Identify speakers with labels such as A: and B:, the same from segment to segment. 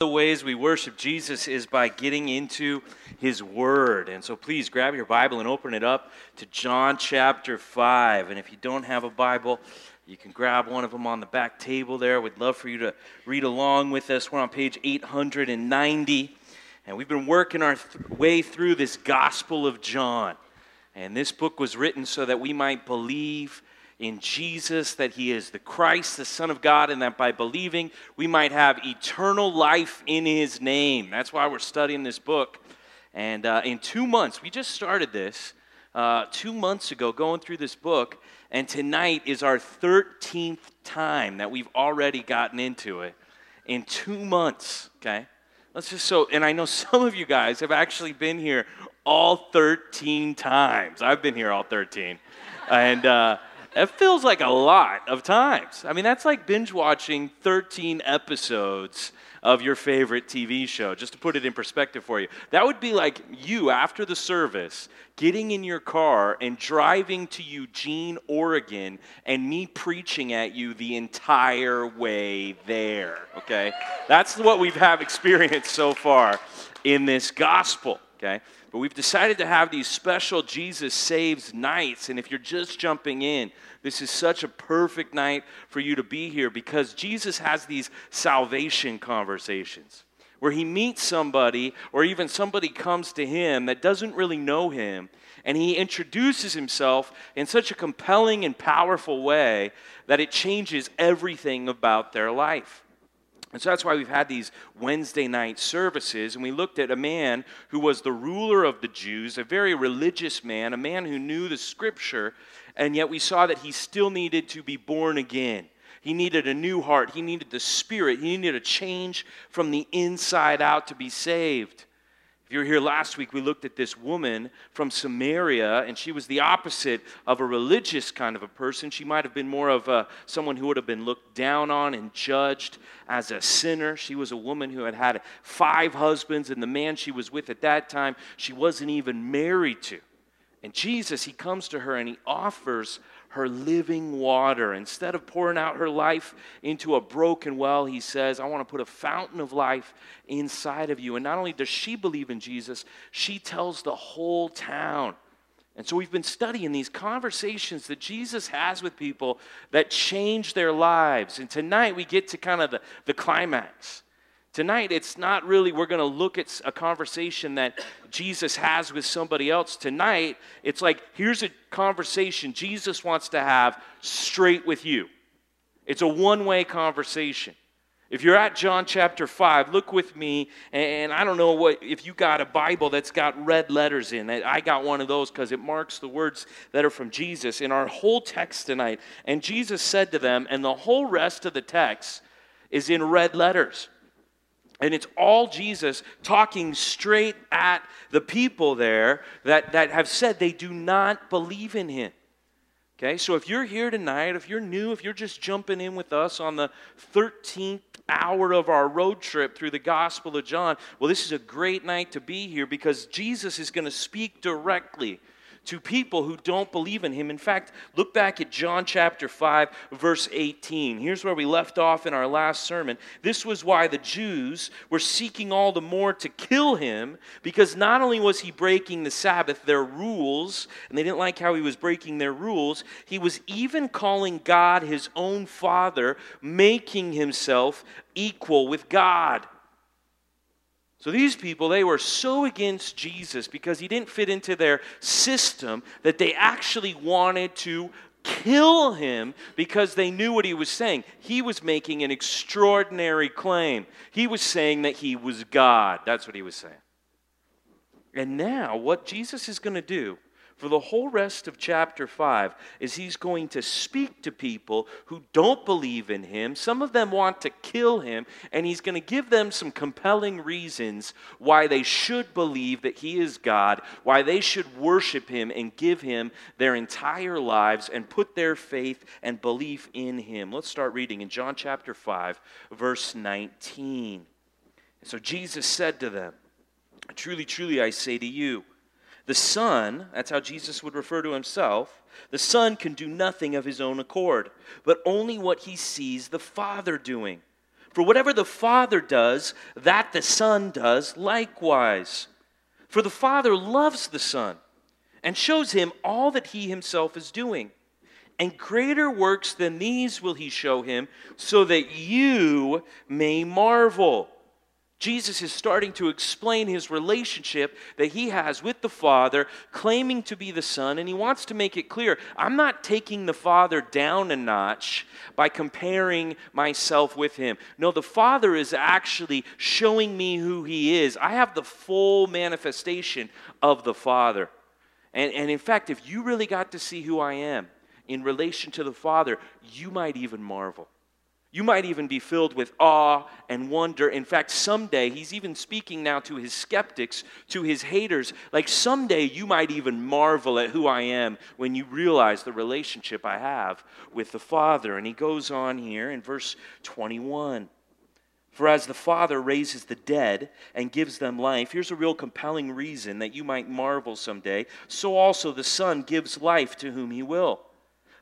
A: the ways we worship Jesus is by getting into his word. And so please grab your Bible and open it up to John chapter 5. And if you don't have a Bible, you can grab one of them on the back table there. We'd love for you to read along with us. We're on page 890. And we've been working our th- way through this Gospel of John. And this book was written so that we might believe in Jesus, that he is the Christ, the Son of God, and that by believing we might have eternal life in his name. That's why we're studying this book. And uh, in two months, we just started this uh, two months ago, going through this book, and tonight is our 13th time that we've already gotten into it in two months, okay? Let's just so, and I know some of you guys have actually been here all 13 times. I've been here all 13. And, uh, it feels like a lot of times. I mean, that's like binge watching 13 episodes of your favorite TV show, just to put it in perspective for you. That would be like you, after the service, getting in your car and driving to Eugene, Oregon, and me preaching at you the entire way there, okay? That's what we've have experienced so far in this gospel, okay? But we've decided to have these special Jesus Saves nights. And if you're just jumping in, this is such a perfect night for you to be here because Jesus has these salvation conversations where he meets somebody or even somebody comes to him that doesn't really know him and he introduces himself in such a compelling and powerful way that it changes everything about their life. And so that's why we've had these Wednesday night services. And we looked at a man who was the ruler of the Jews, a very religious man, a man who knew the scripture, and yet we saw that he still needed to be born again. He needed a new heart, he needed the spirit, he needed a change from the inside out to be saved. If you were here last week, we looked at this woman from Samaria, and she was the opposite of a religious kind of a person. She might have been more of a, someone who would have been looked down on and judged as a sinner. She was a woman who had had five husbands, and the man she was with at that time, she wasn't even married to. And Jesus, he comes to her and he offers her living water. Instead of pouring out her life into a broken well, he says, I want to put a fountain of life inside of you. And not only does she believe in Jesus, she tells the whole town. And so we've been studying these conversations that Jesus has with people that change their lives. And tonight we get to kind of the, the climax. Tonight, it's not really, we're going to look at a conversation that Jesus has with somebody else. Tonight, it's like, here's a conversation Jesus wants to have straight with you. It's a one way conversation. If you're at John chapter 5, look with me, and I don't know what, if you got a Bible that's got red letters in it. I got one of those because it marks the words that are from Jesus in our whole text tonight. And Jesus said to them, and the whole rest of the text is in red letters. And it's all Jesus talking straight at the people there that, that have said they do not believe in him. Okay, so if you're here tonight, if you're new, if you're just jumping in with us on the 13th hour of our road trip through the Gospel of John, well, this is a great night to be here because Jesus is going to speak directly to people who don't believe in him. In fact, look back at John chapter 5, verse 18. Here's where we left off in our last sermon. This was why the Jews were seeking all the more to kill him, because not only was he breaking the Sabbath, their rules, and they didn't like how he was breaking their rules, he was even calling God his own father, making himself equal with God. So these people, they were so against Jesus because he didn't fit into their system that they actually wanted to kill him because they knew what he was saying. He was making an extraordinary claim. He was saying that he was God. That's what he was saying. And now, what Jesus is going to do for the whole rest of chapter 5 is he's going to speak to people who don't believe in him. Some of them want to kill him, and he's going to give them some compelling reasons why they should believe that he is God, why they should worship him and give him their entire lives and put their faith and belief in him. Let's start reading in John chapter 5, verse 19. So Jesus said to them, Truly, truly, I say to you, the Son, that's how Jesus would refer to himself, the Son can do nothing of his own accord, but only what he sees the Father doing. For whatever the Father does, that the Son does likewise. For the Father loves the Son and shows him all that he himself is doing. And greater works than these will he show him, so that you may marvel. Jesus is starting to explain his relationship that he has with the Father, claiming to be the Son, and he wants to make it clear I'm not taking the Father down a notch by comparing myself with him. No, the Father is actually showing me who he is. I have the full manifestation of the Father. And, and in fact, if you really got to see who I am in relation to the Father, you might even marvel. You might even be filled with awe and wonder. In fact, someday, he's even speaking now to his skeptics, to his haters. Like someday, you might even marvel at who I am when you realize the relationship I have with the Father. And he goes on here in verse 21. For as the Father raises the dead and gives them life, here's a real compelling reason that you might marvel someday. So also the Son gives life to whom he will.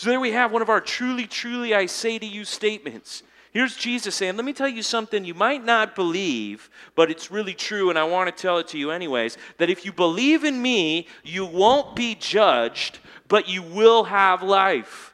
A: So there we have one of our truly, truly, I say to you statements. Here's Jesus saying, Let me tell you something you might not believe, but it's really true, and I want to tell it to you anyways. That if you believe in me, you won't be judged, but you will have life.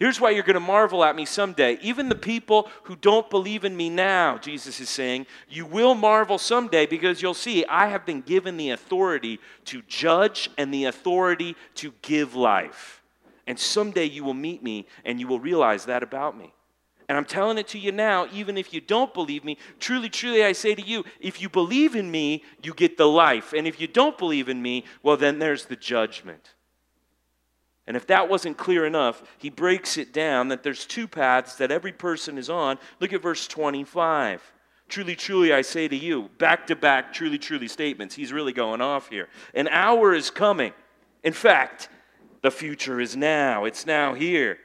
A: Here's why you're going to marvel at me someday. Even the people who don't believe in me now, Jesus is saying, you will marvel someday because you'll see I have been given the authority to judge and the authority to give life. And someday you will meet me and you will realize that about me. And I'm telling it to you now, even if you don't believe me, truly, truly, I say to you, if you believe in me, you get the life. And if you don't believe in me, well, then there's the judgment. And if that wasn't clear enough, he breaks it down that there's two paths that every person is on. Look at verse 25. Truly, truly, I say to you, back to back, truly, truly statements. He's really going off here. An hour is coming. In fact, the future is now, it's now here.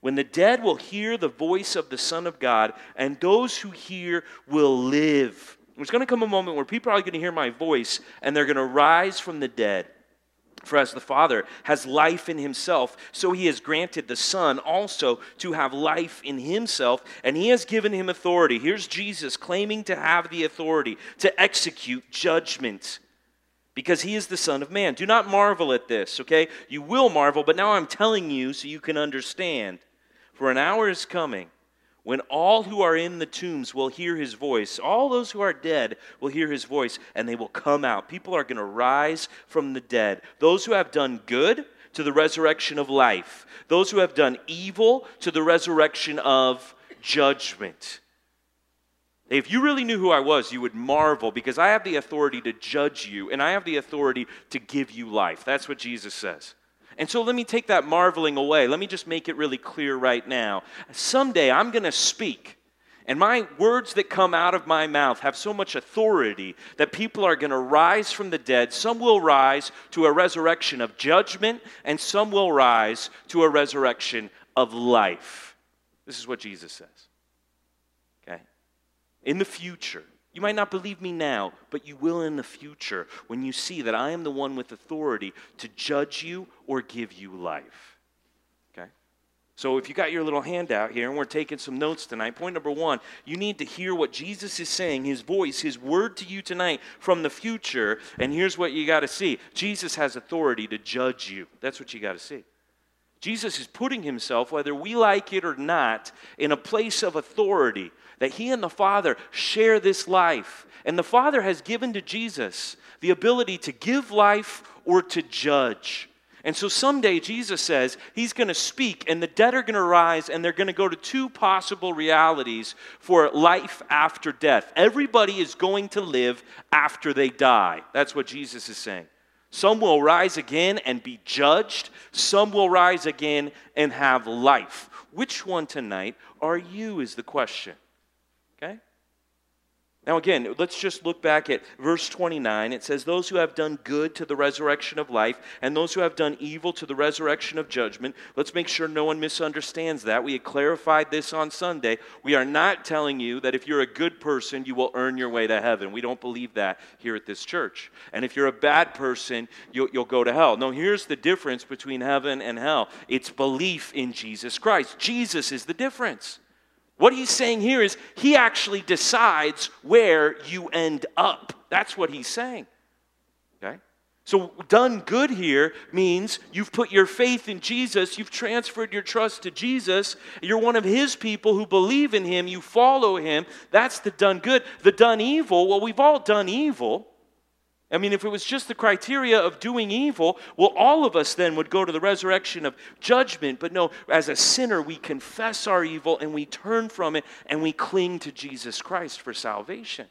A: When the dead will hear the voice of the Son of God, and those who hear will live. There's going to come a moment where people are going to hear my voice, and they're going to rise from the dead. For as the Father has life in himself, so he has granted the Son also to have life in himself, and he has given him authority. Here's Jesus claiming to have the authority to execute judgment because he is the Son of Man. Do not marvel at this, okay? You will marvel, but now I'm telling you so you can understand. For an hour is coming when all who are in the tombs will hear his voice. All those who are dead will hear his voice, and they will come out. People are going to rise from the dead. Those who have done good to the resurrection of life, those who have done evil to the resurrection of judgment. If you really knew who I was, you would marvel because I have the authority to judge you and I have the authority to give you life. That's what Jesus says. And so let me take that marveling away. Let me just make it really clear right now. Someday I'm going to speak. And my words that come out of my mouth have so much authority that people are going to rise from the dead. Some will rise to a resurrection of judgment, and some will rise to a resurrection of life. This is what Jesus says in the future. You might not believe me now, but you will in the future when you see that I am the one with authority to judge you or give you life. Okay? So if you got your little handout here and we're taking some notes tonight, point number one, you need to hear what Jesus is saying, his voice, his word to you tonight from the future. And here's what you got to see Jesus has authority to judge you. That's what you got to see. Jesus is putting himself, whether we like it or not, in a place of authority that he and the Father share this life. And the Father has given to Jesus the ability to give life or to judge. And so someday Jesus says he's going to speak, and the dead are going to rise, and they're going to go to two possible realities for life after death. Everybody is going to live after they die. That's what Jesus is saying. Some will rise again and be judged. Some will rise again and have life. Which one tonight are you, is the question. Now, again, let's just look back at verse 29. It says, Those who have done good to the resurrection of life, and those who have done evil to the resurrection of judgment. Let's make sure no one misunderstands that. We had clarified this on Sunday. We are not telling you that if you're a good person, you will earn your way to heaven. We don't believe that here at this church. And if you're a bad person, you'll, you'll go to hell. No, here's the difference between heaven and hell it's belief in Jesus Christ. Jesus is the difference. What he's saying here is he actually decides where you end up. That's what he's saying. Okay? So, done good here means you've put your faith in Jesus, you've transferred your trust to Jesus, you're one of his people who believe in him, you follow him. That's the done good. The done evil, well, we've all done evil. I mean, if it was just the criteria of doing evil, well, all of us then would go to the resurrection of judgment. But no, as a sinner, we confess our evil and we turn from it and we cling to Jesus Christ for salvation.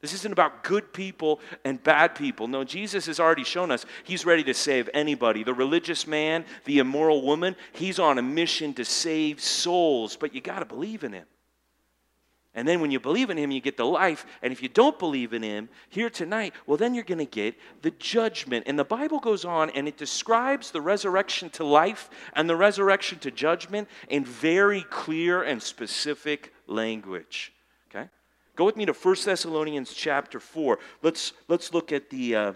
A: This isn't about good people and bad people. No, Jesus has already shown us he's ready to save anybody. The religious man, the immoral woman, he's on a mission to save souls, but you got to believe in him. And then when you believe in him, you get the life. And if you don't believe in him here tonight, well, then you're going to get the judgment. And the Bible goes on and it describes the resurrection to life and the resurrection to judgment in very clear and specific language. Okay? Go with me to 1 Thessalonians chapter 4. Let's, let's look at the. Uh,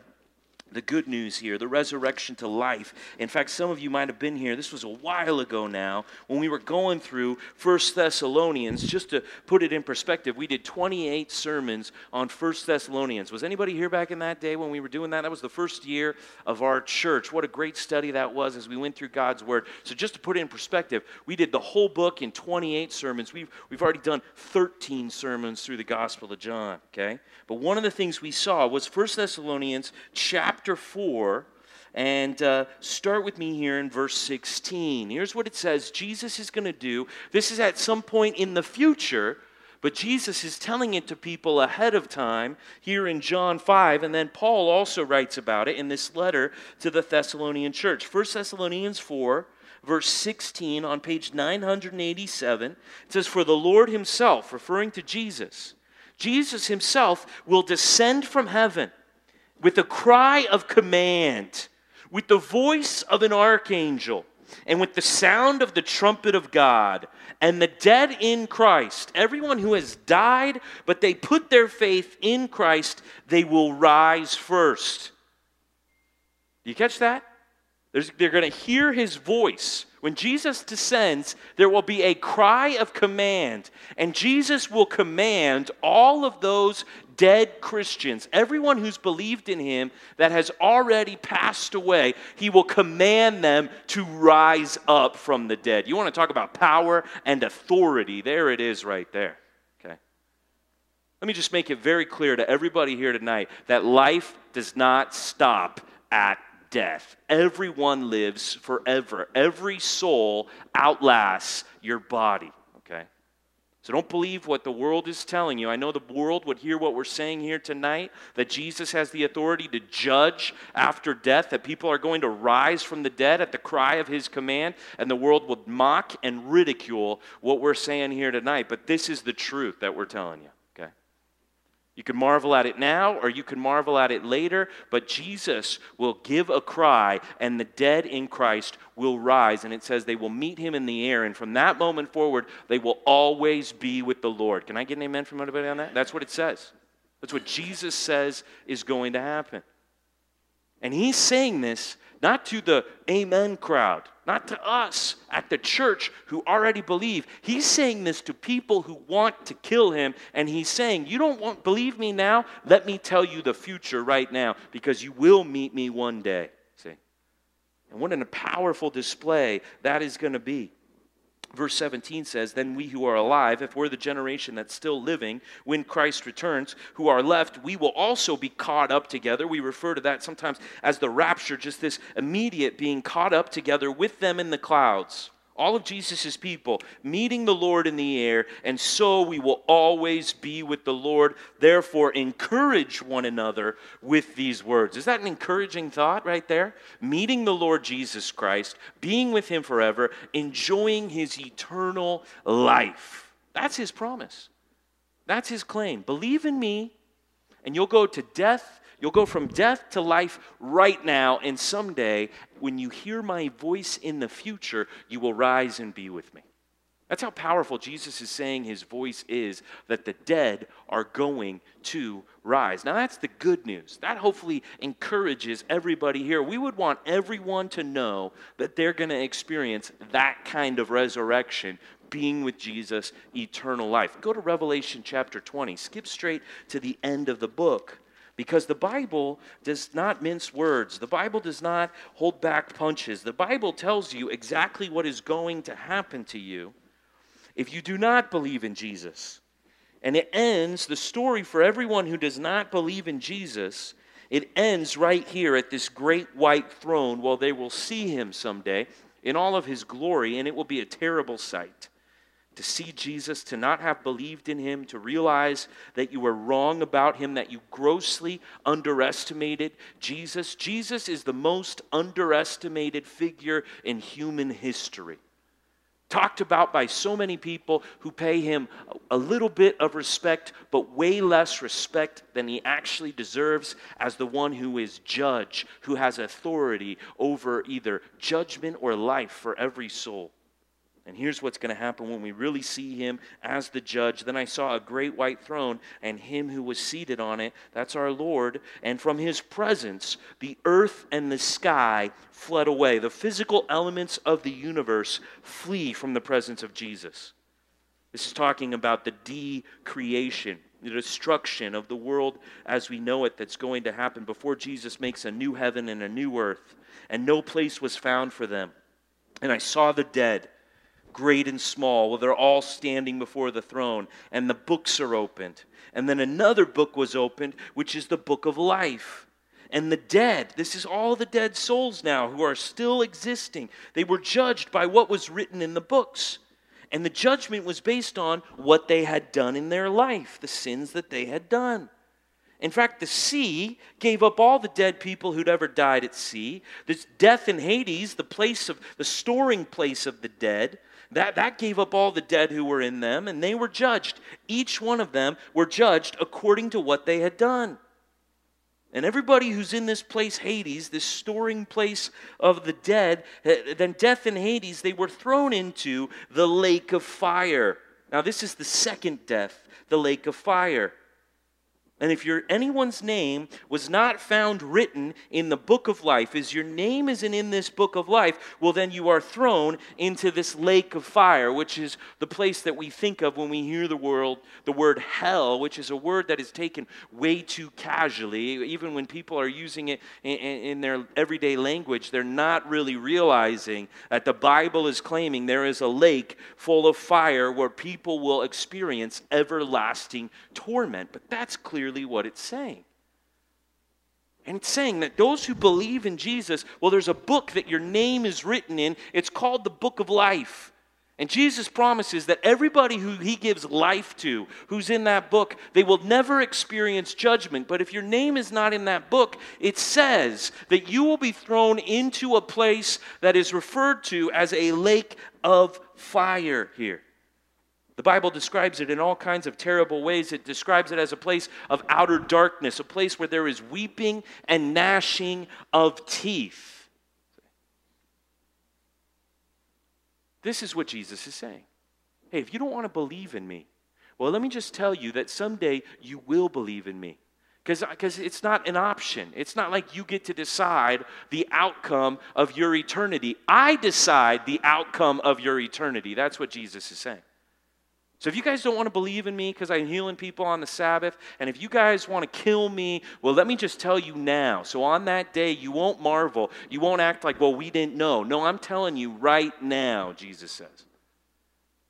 A: the good news here, the resurrection to life. In fact, some of you might have been here. This was a while ago now when we were going through First Thessalonians. Just to put it in perspective, we did 28 sermons on First Thessalonians. Was anybody here back in that day when we were doing that? That was the first year of our church. What a great study that was as we went through God's Word. So, just to put it in perspective, we did the whole book in 28 sermons. We've, we've already done 13 sermons through the Gospel of John, okay? But one of the things we saw was First Thessalonians chapter chapter 4 and uh, start with me here in verse 16. Here's what it says Jesus is going to do. This is at some point in the future, but Jesus is telling it to people ahead of time here in John 5. And then Paul also writes about it in this letter to the Thessalonian church. 1 Thessalonians 4, verse 16 on page 987. It says, For the Lord himself, referring to Jesus, Jesus himself will descend from heaven with a cry of command, with the voice of an archangel, and with the sound of the trumpet of God. And the dead in Christ, everyone who has died, but they put their faith in Christ, they will rise first. Do you catch that? There's, they're going to hear his voice. When Jesus descends, there will be a cry of command, and Jesus will command all of those dead Christians, everyone who's believed in him that has already passed away, he will command them to rise up from the dead. You want to talk about power and authority? There it is right there. Okay. Let me just make it very clear to everybody here tonight that life does not stop at death. Everyone lives forever. Every soul outlasts your body. Okay? So don't believe what the world is telling you. I know the world would hear what we're saying here tonight that Jesus has the authority to judge after death, that people are going to rise from the dead at the cry of his command, and the world would mock and ridicule what we're saying here tonight. But this is the truth that we're telling you. You can marvel at it now or you can marvel at it later, but Jesus will give a cry and the dead in Christ will rise. And it says they will meet him in the air. And from that moment forward, they will always be with the Lord. Can I get an amen from anybody on that? That's what it says. That's what Jesus says is going to happen. And he's saying this not to the amen crowd, not to us at the church who already believe. He's saying this to people who want to kill him, and he's saying, You don't want believe me now? Let me tell you the future right now, because you will meet me one day. See? And what a powerful display that is going to be. Verse 17 says, Then we who are alive, if we're the generation that's still living, when Christ returns, who are left, we will also be caught up together. We refer to that sometimes as the rapture, just this immediate being caught up together with them in the clouds all of Jesus' people, meeting the Lord in the air, and so we will always be with the Lord. Therefore, encourage one another with these words. Is that an encouraging thought right there? Meeting the Lord Jesus Christ, being with Him forever, enjoying His eternal life. That's His promise. That's his claim. Believe in me, and you'll go to death. You'll go from death to life right now, and someday, when you hear my voice in the future, you will rise and be with me. That's how powerful Jesus is saying his voice is that the dead are going to rise. Now, that's the good news. That hopefully encourages everybody here. We would want everyone to know that they're going to experience that kind of resurrection, being with Jesus, eternal life. Go to Revelation chapter 20. Skip straight to the end of the book. Because the Bible does not mince words. The Bible does not hold back punches. The Bible tells you exactly what is going to happen to you if you do not believe in Jesus. And it ends, the story for everyone who does not believe in Jesus, it ends right here at this great white throne. Well, they will see him someday in all of his glory, and it will be a terrible sight. To see Jesus, to not have believed in him, to realize that you were wrong about him, that you grossly underestimated Jesus. Jesus is the most underestimated figure in human history talked about by so many people who pay him a little bit of respect, but way less respect than he actually deserves as the one who is judge, who has authority over either judgment or life for every soul. And here's what's going to happen when we really see him as the judge. Then I saw a great white throne and him who was seated on it. That's our Lord. And from his presence, the earth and the sky fled away. The physical elements of the universe flee from the presence of Jesus. This is talking about the de creation the destruction of the world as we know it that's going to happen before Jesus makes a new heaven and a new earth. And no place was found for them. And I saw the dead great and small. Well, they're all standing before the throne, and the books are opened. And then another book was opened, which is the book of life. And the dead, this is all the dead souls now who are still existing. They were judged by what was written in the books. And the judgment was based on what they had done in their life, the sins that they had done. In fact, the sea gave up all the dead people who'd ever died at sea. This death in Hades, the place of the storing place of the dead, that, that gave up all the dead who were in them, and they were judged. Each one of them were judged according to what they had done. And everybody who's in this place, Hades, this storing place of the dead, eh, then death and Hades, they were thrown into the lake of fire. Now, this is the second death, the lake of fire. And if your anyone's name was not found written in the book of life, as your name isn't in this book of life, well, then you are thrown into this lake of fire, which is the place that we think of when we hear the word, the word hell, which is a word that is taken way too casually. Even when people are using it in, in their everyday language, they're not really realizing that the Bible is claiming there is a lake full of fire where people will experience everlasting torment. But that's clear clearly what it's saying. And it's saying that those who believe in Jesus, well, there's a book that your name is written in. It's called the book of life. And Jesus promises that everybody who he gives life to, who's in that book, they will never experience judgment. But if your name is not in that book, it says that you will be thrown into a place that is referred to as a lake of fire here. The Bible describes it in all kinds of terrible ways. It describes it as a place of outer darkness, a place where there is weeping and gnashing of teeth. This is what Jesus is saying. Hey, if you don't want to believe in me, well, let me just tell you that someday you will believe in me. Because it's not an option. It's not like you get to decide the outcome of your eternity. I decide the outcome of your eternity. That's what Jesus is saying. So if you guys don't want to believe in me because I'm healing people on the Sabbath, and if you guys want to kill me, well, let me just tell you now. So on that day, you won't marvel. You won't act like, well, we didn't know. No, I'm telling you right now, Jesus says.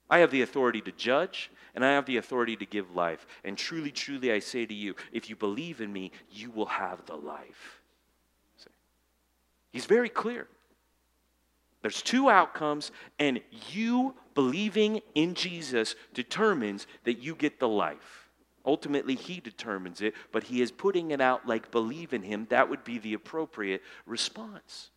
A: I have the authority to judge, and I have the authority to give life. And truly, truly, I say to you, if you believe in me, you will have the life. See? He's very clear. There's two outcomes, and you believing in Jesus determines that you get the life. Ultimately, He determines it, but He is putting it out like believe in Him. That would be the appropriate response.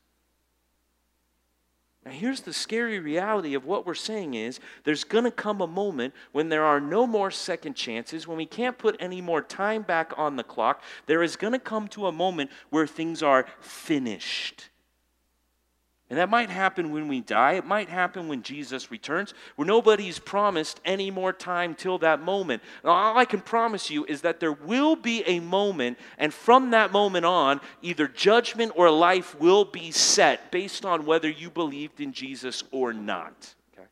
A: Now, here's the scary reality of what we're saying is there's going to come a moment when there are no more second chances, when we can't put any more time back on the clock. There is going to come to a moment where things are finished. And that might happen when we die. It might happen when Jesus returns, where nobody's promised any more time till that moment. All I can promise you is that there will be a moment, and from that moment on, either judgment or life will be set based on whether you believed in Jesus or not. Okay?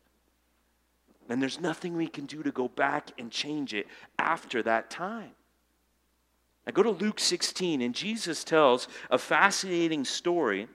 A: And there's nothing we can do to go back and change it after that time. Now go to Luke 16, and Jesus tells a fascinating story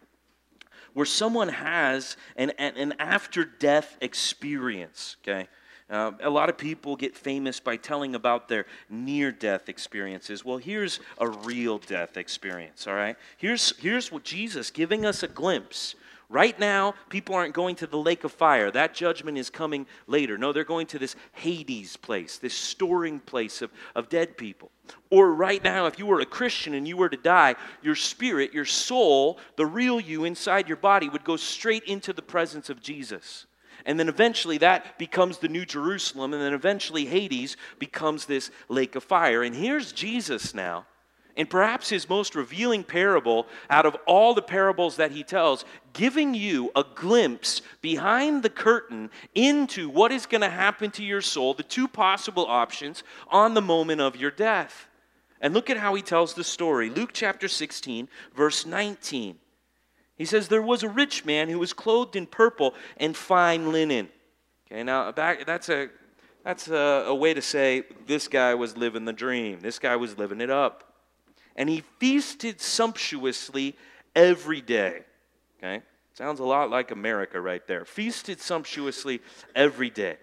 A: where someone has an, an, after death experience, okay? Uh, a lot of people get famous by telling about their near death experiences. Well, here's a real death experience, all right? Here's, here's what Jesus giving us a glimpse Right now, people aren't going to the lake of fire. That judgment is coming later. No, they're going to this Hades place, this storing place of, of dead people. Or right now, if you were a Christian and you were to die, your spirit, your soul, the real you inside your body would go straight into the presence of Jesus. And then eventually that becomes the New Jerusalem, and then eventually Hades becomes this lake of fire. And here's Jesus now and perhaps his most revealing parable out of all the parables that he tells, giving you a glimpse behind the curtain into what is going to happen to your soul, the two possible options on the moment of your death. And look at how he tells the story. Luke chapter 16, verse 19. He says, There was a rich man who was clothed in purple and fine linen. Okay, now back, that's a that's a, a way to say this guy was living the dream. This guy was living it up and he feasted sumptuously every day. Okay? Sounds a lot like America right there. Feasted sumptuously every day.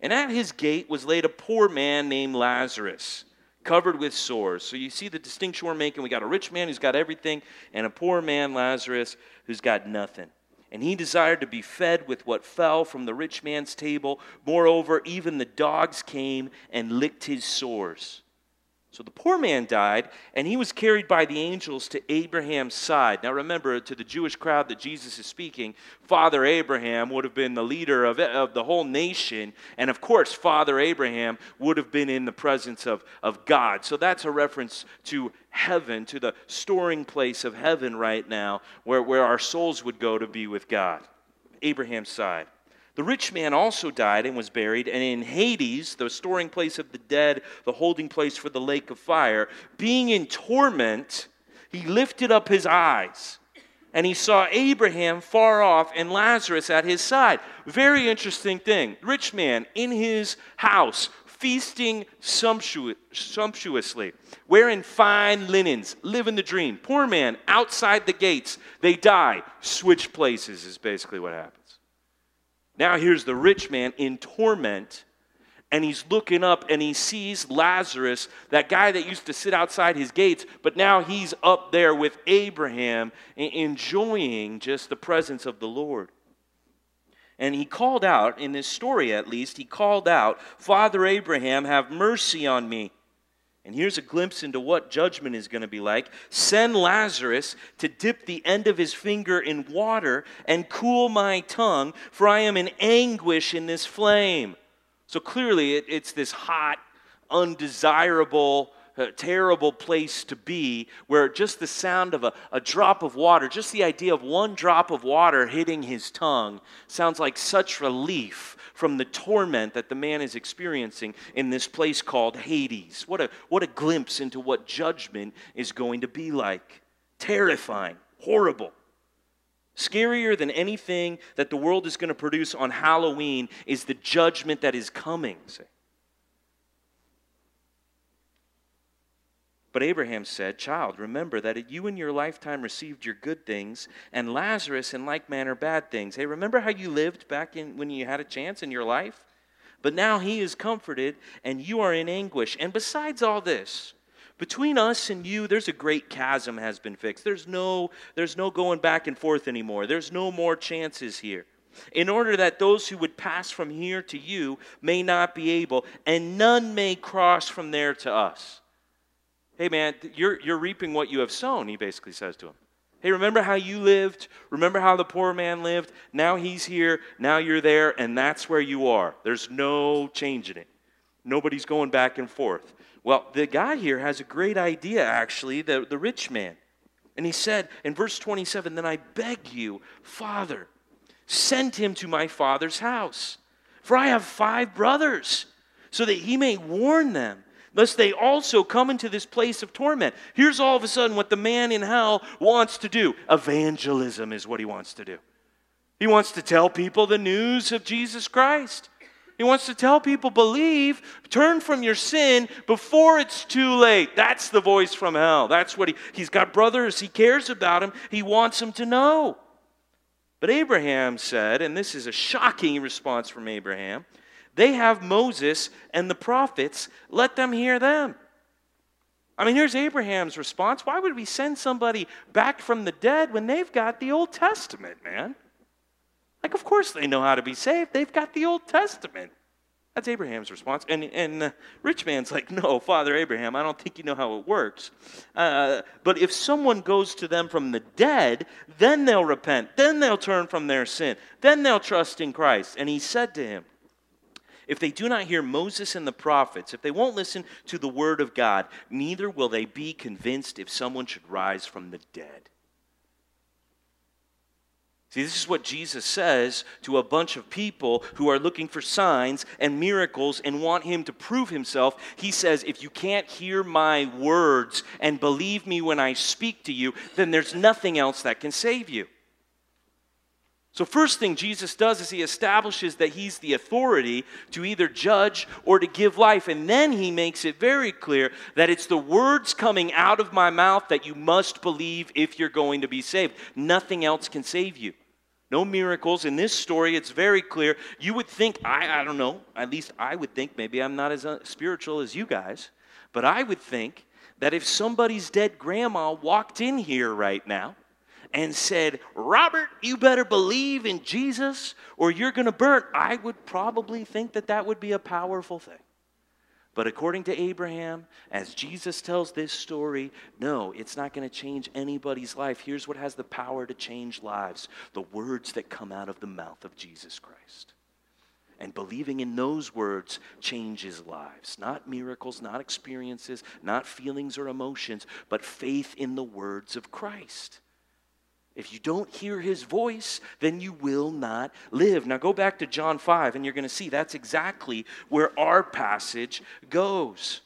A: And at his gate was laid a poor man named Lazarus, covered with sores. So you see the distinction we're making. We got a rich man who's got everything, and a poor man, Lazarus, who's got nothing. And he desired to be fed with what fell from the rich man's table. Moreover, even the dogs came and licked his sores. So the poor man died, and he was carried by the angels to Abraham's side. Now remember, to the Jewish crowd that Jesus is speaking, Father Abraham would have been the leader of, of the whole nation. And of course, Father Abraham would have been in the presence of, of God. So that's a reference to heaven, to the storing place of heaven right now, where, where our souls would go to be with God. Abraham's side. The rich man also died and was buried, and in Hades, the storing place of the dead, the holding place for the lake of fire, being in torment, he lifted up his eyes and he saw Abraham far off and Lazarus at his side. Very interesting thing. Rich man in his house, feasting sumptuous, sumptuously, wearing fine linens, living the dream. Poor man outside the gates, they die. Switch places is basically what happened. Now here's the rich man in torment, and he's looking up and he sees Lazarus, that guy that used to sit outside his gates, but now he's up there with Abraham, enjoying just the presence of the Lord. And he called out, in this story at least, he called out, Father Abraham, have mercy on me and here's a glimpse into what judgment is going to be like. Send Lazarus to dip the end of his finger in water and cool my tongue, for I am in anguish in this flame. So clearly, it, it's this hot, undesirable, terrible place to be where just the sound of a, a drop of water, just the idea of one drop of water hitting his tongue, sounds like such relief from the torment that the man is experiencing in this place called Hades. What a, what a glimpse into what judgment is going to be like. Terrifying, horrible. Scarier than anything that the world is going to produce on Halloween is the judgment that is coming. But Abraham said, Child, remember that you in your lifetime received your good things, and Lazarus in like manner bad things. Hey, remember how you lived back in when you had a chance in your life? But now he is comforted, and you are in anguish. And besides all this, between us and you, there's a great chasm has been fixed. There's no, there's no going back and forth anymore. There's no more chances here. In order that those who would pass from here to you may not be able, and none may cross from there to us hey man, you're, you're reaping what you have sown, he basically says to him. Hey, remember how you lived? Remember how the poor man lived? Now he's here, now you're there, and that's where you are. There's no changing it. Nobody's going back and forth. Well, the guy here has a great idea, actually, the, the rich man. And he said in verse 27 Then I beg you, Father, send him to my father's house, for I have five brothers, so that he may warn them lest they also come into this place of torment. Here's all of a sudden what the man in hell wants to do evangelism is what he wants to do. He wants to tell people the news of Jesus Christ. He wants to tell people, believe, turn from your sin before it's too late. That's the voice from hell. That's what he, he's got brothers. He cares about them. He wants them to know. But Abraham said, and this is a shocking response from Abraham they have Moses and the prophets. Let them hear them. I mean, here's Abraham's response. Why would we send somebody back from the dead when they've got the Old Testament, man? Like, of course they know how to be saved. They've got the Old Testament. That's Abraham's response. And, and uh, rich man's like, No, Father Abraham, I don't think you know how it works. Uh, but if someone goes to them from the dead, then they'll repent. Then they'll turn from their sin. Then they'll trust in Christ. And he said to him, if they do not hear Moses and the prophets, if they won't listen to the word of God, neither will they be convinced if someone should rise from the dead. See, this is what Jesus says to a bunch of people who are looking for signs and miracles and want him to prove himself. He says, If you can't hear my words and believe me when I speak to you, then there's nothing else that can save you. So, first thing Jesus does is he establishes that he's the authority to either judge or to give life. And then he makes it very clear that it's the words coming out of my mouth that you must believe if you're going to be saved. Nothing else can save you. No miracles. In this story, it's very clear. You would think, I, I don't know, at least I would think, maybe I'm not as uh, spiritual as you guys, but I would think that if somebody's dead grandma walked in here right now, and said, Robert, you better believe in Jesus or you're going to burn, I would probably think that that would be a powerful thing. But according to Abraham, as Jesus tells this story, no, it's not going to change anybody's life. Here's what has the power to change lives the words that come out of the mouth of Jesus Christ. And believing in those words changes lives. Not miracles, not experiences, not feelings or emotions, but faith in the words of Christ. If you don't hear his voice, then you will not live. Now go back to John 5, and you're going to see that's exactly where our passage goes.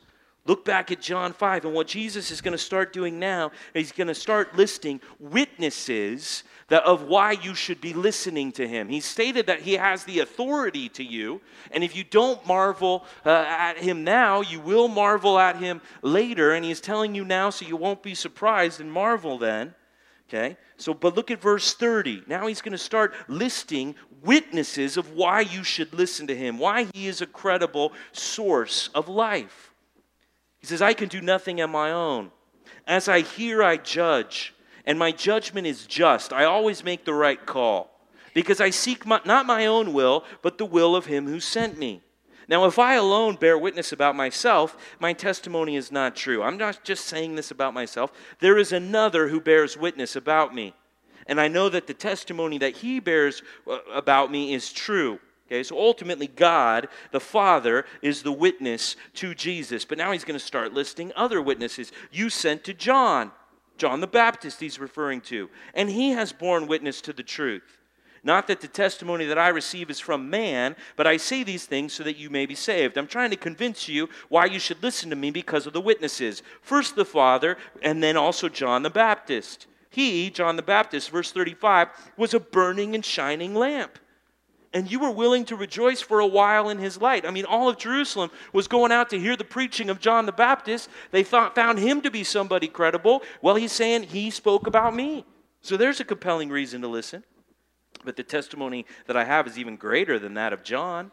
A: Look back at John 5, and what Jesus is going to start doing now, he's going to start listing witnesses that of why you should be listening to him. He stated that he has the authority to you, and if you don't marvel uh, at him now, you will marvel at him later, and he's telling you now so you won't be surprised and marvel then. Okay? So, but look at verse 30. Now he's going to start listing witnesses of why you should listen to him, why he is a credible source of life. He says, I can do nothing on my own. As I hear, I judge, and my judgment is just. I always make the right call because I seek my, not my own will, but the will of him who sent me. Now, if I alone bear witness about myself, my testimony is not true. I'm not just saying this about myself. There is another who bears witness about me. And I know that the testimony that he bears uh, about me is true. Okay, so ultimately, God, the Father, is the witness to Jesus. But now he's going to start listing other witnesses. You sent to John, John the Baptist, he's referring to, and he has borne witness to the truth. Not that the testimony that I receive is from man, but I say these things so that you may be saved. I'm trying to convince you why you should listen to me because of the witnesses. First the Father, and then also John the Baptist. He, John the Baptist, verse 35, was a burning and shining lamp and you were willing to rejoice for a while in his light. I mean, all of Jerusalem was going out to hear the preaching of John the Baptist. They thought, found him to be somebody credible. Well, he's saying he spoke about me. So there's a compelling reason to listen. But the testimony that I have is even greater than that of John.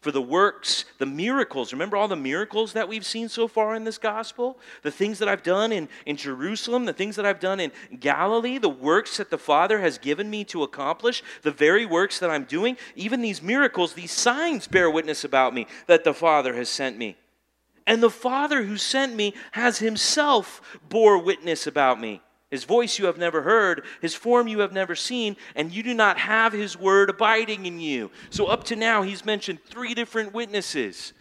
A: For the works, the miracles, remember all the miracles that we've seen so far in this gospel? The things that I've done in, in Jerusalem, the things that I've done in Galilee, the works that the Father has given me to accomplish, the very works that I'm doing, even these miracles, these signs bear witness about me that the Father has sent me. And the Father who sent me has himself bore witness about me. His voice you have never heard, his form you have never seen, and you do not have his word abiding in you. So, up to now, he's mentioned three different witnesses.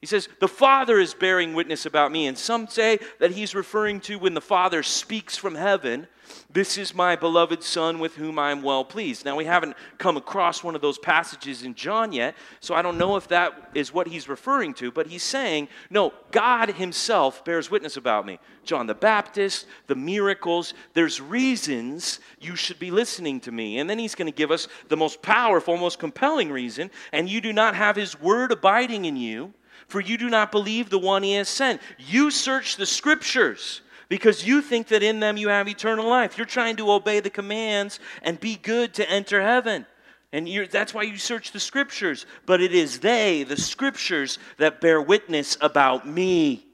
A: He says, The Father is bearing witness about me. And some say that he's referring to when the Father speaks from heaven this is my beloved Son with whom I am well pleased. Now, we haven't come across one of those passages in John yet, so I don't know if that is what he's referring to, but he's saying, no, God himself bears witness about me. John the Baptist, the miracles, there's reasons you should be listening to me. And then he's going to give us the most powerful, most compelling reason, and you do not have his word abiding in you, for you do not believe the one he has sent. You search the scriptures because you think that in them you have eternal life. You're trying to obey the commands and be good to enter heaven. And that's why you search the scriptures. But it is they, the scriptures, that bear witness about me.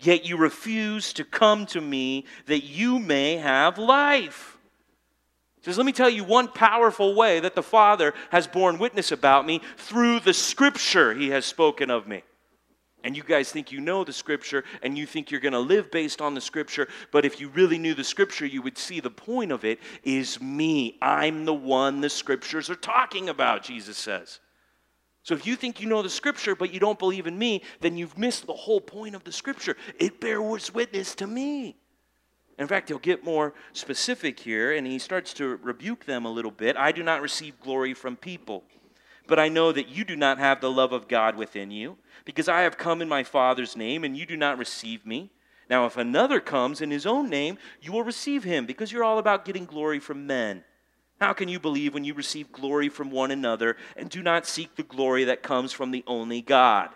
A: Yet you refuse to come to me that you may have life. He says, Let me tell you one powerful way that the Father has borne witness about me through the scripture he has spoken of me. And you guys think you know the scripture and you think you're going to live based on the scripture, but if you really knew the scripture, you would see the point of it is me. I'm the one the scriptures are talking about, Jesus says. So if you think you know the scripture, but you don't believe in me, then you've missed the whole point of the scripture. It bears witness to me. In fact, he'll get more specific here, and he starts to rebuke them a little bit. I do not receive glory from people, but I know that you do not have the love of God within you because I have come in my Father's name, and you do not receive me. Now, if another comes in his own name, you will receive him, because you're all about getting glory from men. How can you believe when you receive glory from one another and do not seek the glory that comes from the only God?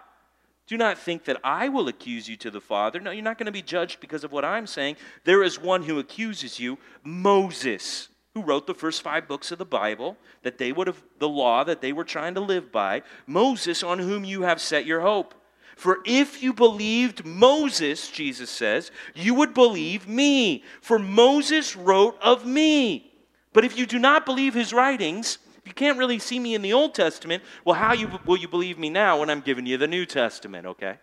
A: Do not think that I will accuse you to the Father. No, you're not going to be judged because of what I'm saying. There is one who accuses you, Moses who wrote the first five books of the Bible, that they would have, the law that they were trying to live by, Moses, on whom you have set your hope. For if you believed Moses, Jesus says, you would believe me, for Moses wrote of me. But if you do not believe his writings, you can't really see me in the Old Testament, well, how you, will you believe me now when I'm giving you the New Testament, okay?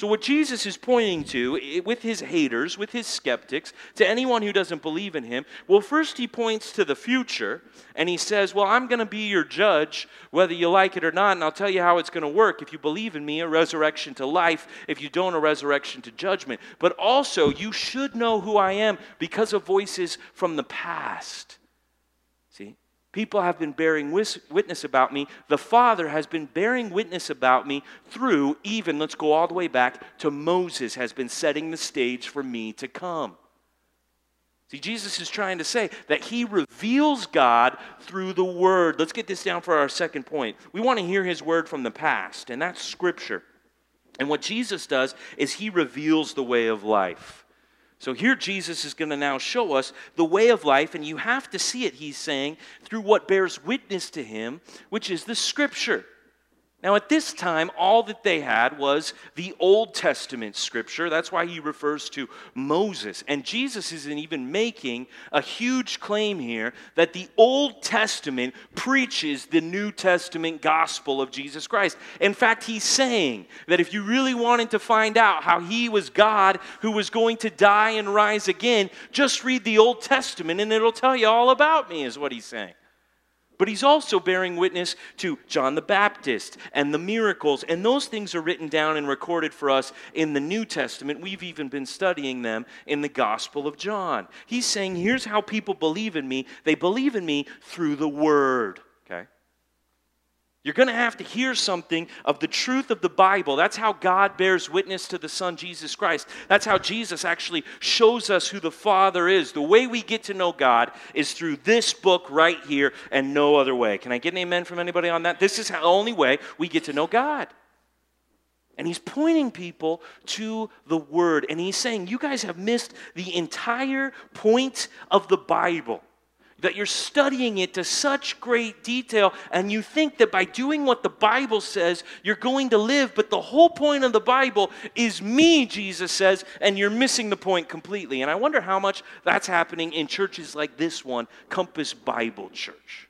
A: So, what Jesus is pointing to with his haters, with his skeptics, to anyone who doesn't believe in him, well, first he points to the future and he says, Well, I'm going to be your judge, whether you like it or not, and I'll tell you how it's going to work. If you believe in me, a resurrection to life. If you don't, a resurrection to judgment. But also, you should know who I am because of voices from the past. People have been bearing witness about me. The Father has been bearing witness about me through, even, let's go all the way back to Moses, has been setting the stage for me to come. See, Jesus is trying to say that he reveals God through the Word. Let's get this down for our second point. We want to hear his Word from the past, and that's Scripture. And what Jesus does is he reveals the way of life. So here Jesus is going to now show us the way of life, and you have to see it, he's saying, through what bears witness to him, which is the scripture. Now, at this time, all that they had was the Old Testament scripture. That's why he refers to Moses. And Jesus isn't even making a huge claim here that the Old Testament preaches the New Testament gospel of Jesus Christ. In fact, he's saying that if you really wanted to find out how he was God who was going to die and rise again, just read the Old Testament and it'll tell you all about me, is what he's saying. But he's also bearing witness to John the Baptist and the miracles, and those things are written down and recorded for us in the New Testament. We've even been studying them in the Gospel of John. He's saying, here's how people believe in me they believe in me through the Word. You're going to have to hear something of the truth of the Bible. That's how God bears witness to the Son, Jesus Christ. That's how Jesus actually shows us who the Father is. The way we get to know God is through this book right here and no other way. Can I get an amen from anybody on that? This is the only way we get to know God. And he's pointing people to the Word. And he's saying, You guys have missed the entire point of the Bible that you're studying it to such great detail, and you think that by doing what the Bible says, you're going to live. But the whole point of the Bible is me, Jesus says, and you're missing the point completely. And I wonder how much that's happening in churches like this one, Compass Bible Church.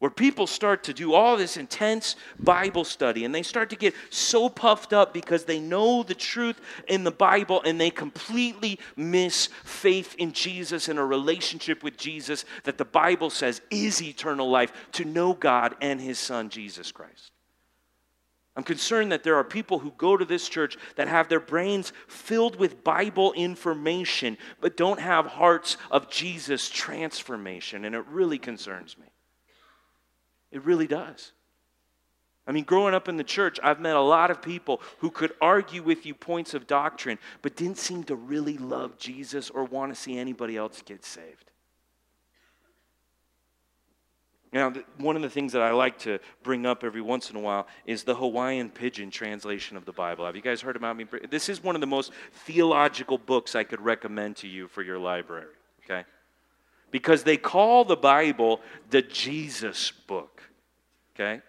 A: Where people start to do all this intense Bible study and they start to get so puffed up because they know the truth in the Bible and they completely miss faith in Jesus and a relationship with Jesus that the Bible says is eternal life to know God and His Son, Jesus Christ. I'm concerned that there are people who go to this church that have their brains filled with Bible information but don't have hearts of Jesus transformation, and it really concerns me. It really does. I mean, growing up in the church, I've met a lot of people who could argue with you points of doctrine, but didn't seem to really love Jesus or want to see anybody else get saved. Now, one of the things that I like to bring up every once in a while is the Hawaiian Pidgin translation of the Bible. Have you guys heard about me? This is one of the most theological books I could recommend to you for your library, okay? Because they call the Bible the Jesus book okay?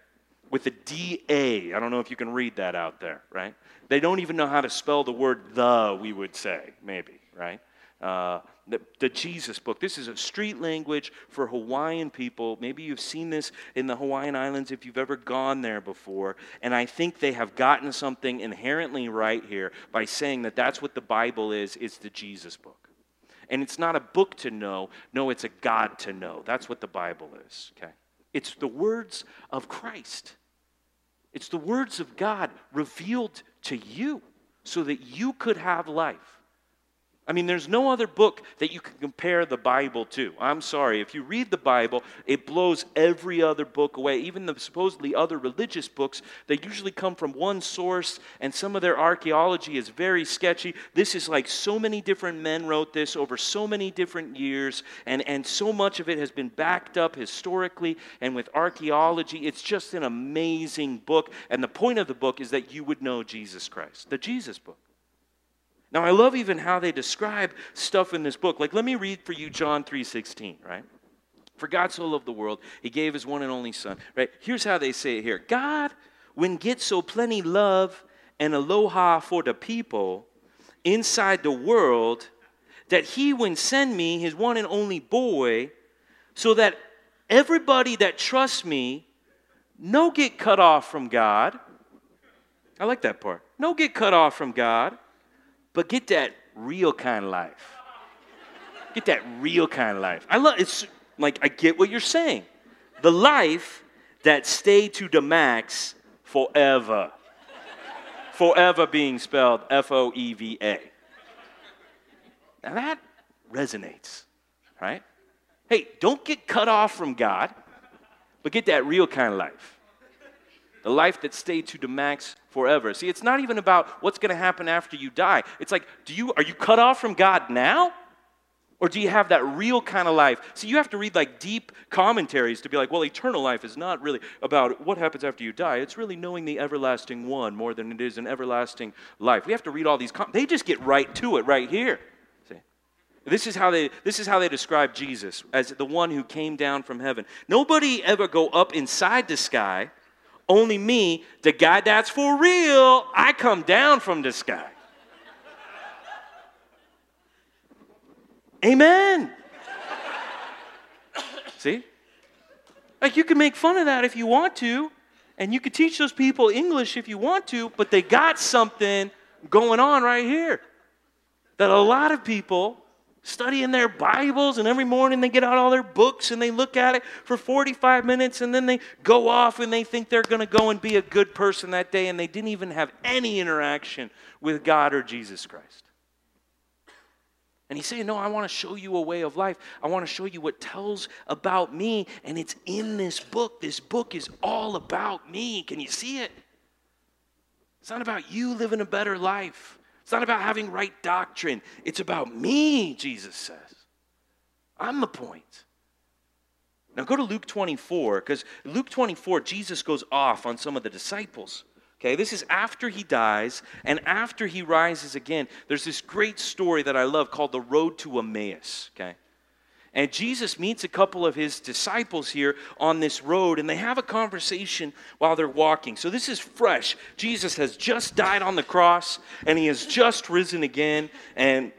A: With a D A. I don't know if you can read that out there, right? They don't even know how to spell the word the, we would say, maybe, right? Uh, the, the, Jesus book. This is a street language for Hawaiian people. Maybe you've seen this in the Hawaiian Islands if you've ever gone there before. And I think they have gotten something inherently right here by saying that that's what the Bible is it's the Jesus book. And it's not a book to know, no, it's a God to know. That's what the Bible is, okay? It's the words of Christ. It's the words of God revealed to you so that you could have life. I mean, there's no other book that you can compare the Bible to. I'm sorry. If you read the Bible, it blows every other book away. Even the supposedly other religious books, they usually come from one source, and some of their archaeology is very sketchy. This is like so many different men wrote this over so many different years, and, and so much of it has been backed up historically and with archaeology. It's just an amazing book. And the point of the book is that you would know Jesus Christ, the Jesus book. Now I love even how they describe stuff in this book. Like let me read for you John 3:16, right? For God so loved the world, he gave his one and only son, right? Here's how they say it here. God when get so plenty love and aloha for the people inside the world that he would send me his one and only boy so that everybody that trusts me no get cut off from God. I like that part. No get cut off from God but get that real kind of life. Get that real kind of life. I love it's like I get what you're saying. The life that stayed to the max forever. forever being spelled F O E V A. Now that resonates, right? Hey, don't get cut off from God, but get that real kind of life. The life that stayed to the max forever. See, it's not even about what's going to happen after you die. It's like, do you are you cut off from God now? Or do you have that real kind of life? See, you have to read like deep commentaries to be like, well, eternal life is not really about what happens after you die. It's really knowing the everlasting one more than it is an everlasting life. We have to read all these. Com- they just get right to it right here. See? This is how they this is how they describe Jesus as the one who came down from heaven. Nobody ever go up inside the sky only me, the guy that's for real, I come down from the sky. Amen. See? Like you can make fun of that if you want to, and you could teach those people English if you want to, but they got something going on right here that a lot of people studying their Bibles, and every morning they get out all their books and they look at it for 45 minutes, and then they go off and they think they're going to go and be a good person that day, and they didn't even have any interaction with God or Jesus Christ. And he's saying, No, I want to show you a way of life. I want to show you what tells about me, and it's in this book. This book is all about me. Can you see it? It's not about you living a better life. It's not about having right doctrine. It's about me, Jesus says. I'm the point. Now go to Luke 24, because Luke 24, Jesus goes off on some of the disciples. Okay, this is after he dies and after he rises again. There's this great story that I love called the Road to Emmaus. Okay, and Jesus meets a couple of his disciples here on this road, and they have a conversation while they're walking. So this is fresh. Jesus has just died on the cross, and he has just risen again. And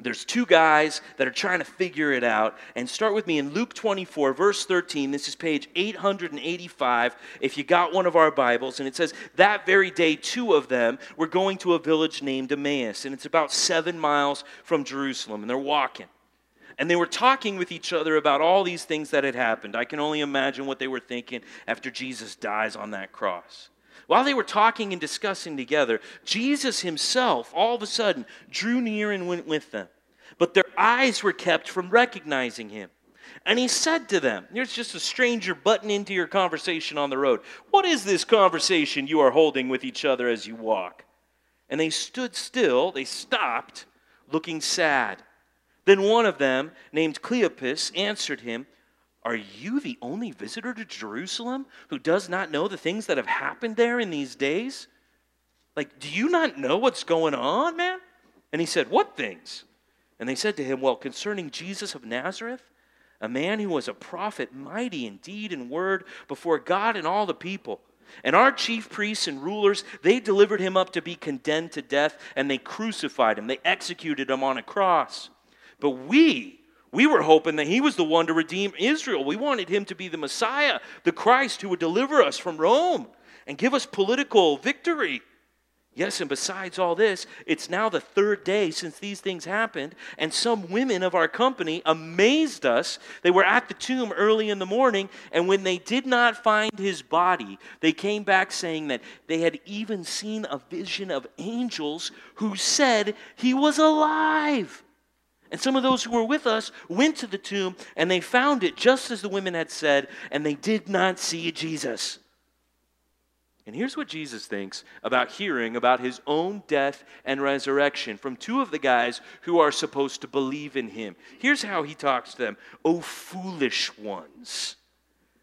A: there's two guys that are trying to figure it out. And start with me in Luke 24, verse 13. This is page 885. If you got one of our Bibles, and it says, That very day, two of them were going to a village named Emmaus. And it's about seven miles from Jerusalem. And they're walking. And they were talking with each other about all these things that had happened. I can only imagine what they were thinking after Jesus dies on that cross. While they were talking and discussing together, Jesus himself all of a sudden drew near and went with them. But their eyes were kept from recognizing him. And he said to them, Here's just a stranger butting into your conversation on the road. What is this conversation you are holding with each other as you walk? And they stood still, they stopped, looking sad. Then one of them, named Cleopas, answered him, are you the only visitor to Jerusalem who does not know the things that have happened there in these days? Like, do you not know what's going on, man? And he said, What things? And they said to him, Well, concerning Jesus of Nazareth, a man who was a prophet, mighty in deed and word before God and all the people. And our chief priests and rulers, they delivered him up to be condemned to death, and they crucified him. They executed him on a cross. But we, we were hoping that he was the one to redeem Israel. We wanted him to be the Messiah, the Christ who would deliver us from Rome and give us political victory. Yes, and besides all this, it's now the third day since these things happened, and some women of our company amazed us. They were at the tomb early in the morning, and when they did not find his body, they came back saying that they had even seen a vision of angels who said he was alive. And some of those who were with us went to the tomb and they found it just as the women had said, and they did not see Jesus. And here's what Jesus thinks about hearing about his own death and resurrection from two of the guys who are supposed to believe in him. Here's how he talks to them O foolish ones,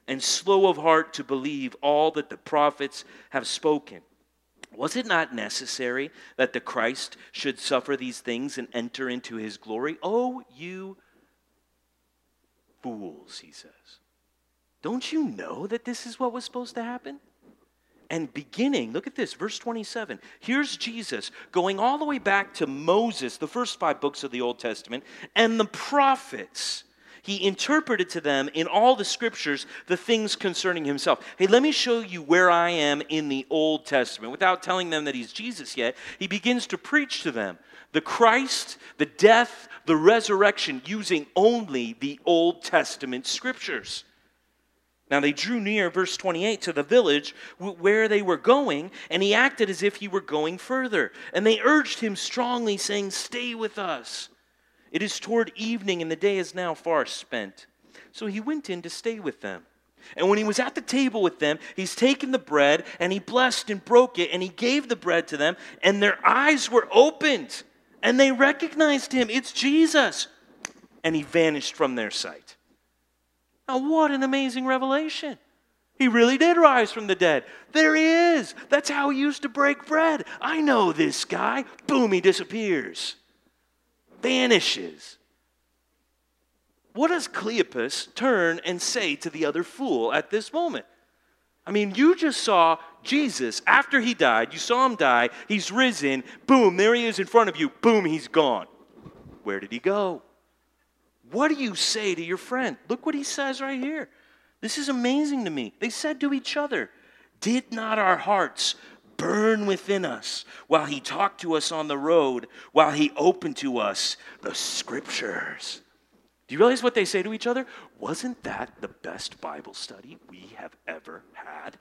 A: and slow of heart to believe all that the prophets have spoken. Was it not necessary that the Christ should suffer these things and enter into his glory? Oh, you fools, he says. Don't you know that this is what was supposed to happen? And beginning, look at this, verse 27. Here's Jesus going all the way back to Moses, the first five books of the Old Testament, and the prophets he interpreted to them in all the scriptures the things concerning himself. Hey, let me show you where I am in the Old Testament. Without telling them that he's Jesus yet, he begins to preach to them the Christ, the death, the resurrection, using only the Old Testament scriptures. Now they drew near, verse 28, to the village where they were going, and he acted as if he were going further. And they urged him strongly, saying, Stay with us. It is toward evening, and the day is now far spent. So he went in to stay with them. And when he was at the table with them, he's taken the bread, and he blessed and broke it, and he gave the bread to them, and their eyes were opened, and they recognized him. It's Jesus. And he vanished from their sight. Now, what an amazing revelation! He really did rise from the dead. There he is. That's how he used to break bread. I know this guy. Boom, he disappears vanishes. What does Cleopas turn and say to the other fool at this moment? I mean, you just saw Jesus after he died. You saw him die. He's risen. Boom, there he is in front of you. Boom, he's gone. Where did he go? What do you say to your friend? Look what he says right here. This is amazing to me. They said to each other, Did not our hearts burn within us while he talked to us on the road, while he opened to us the scriptures. Do you realize what they say to each other? Wasn't that the best Bible study we have ever had?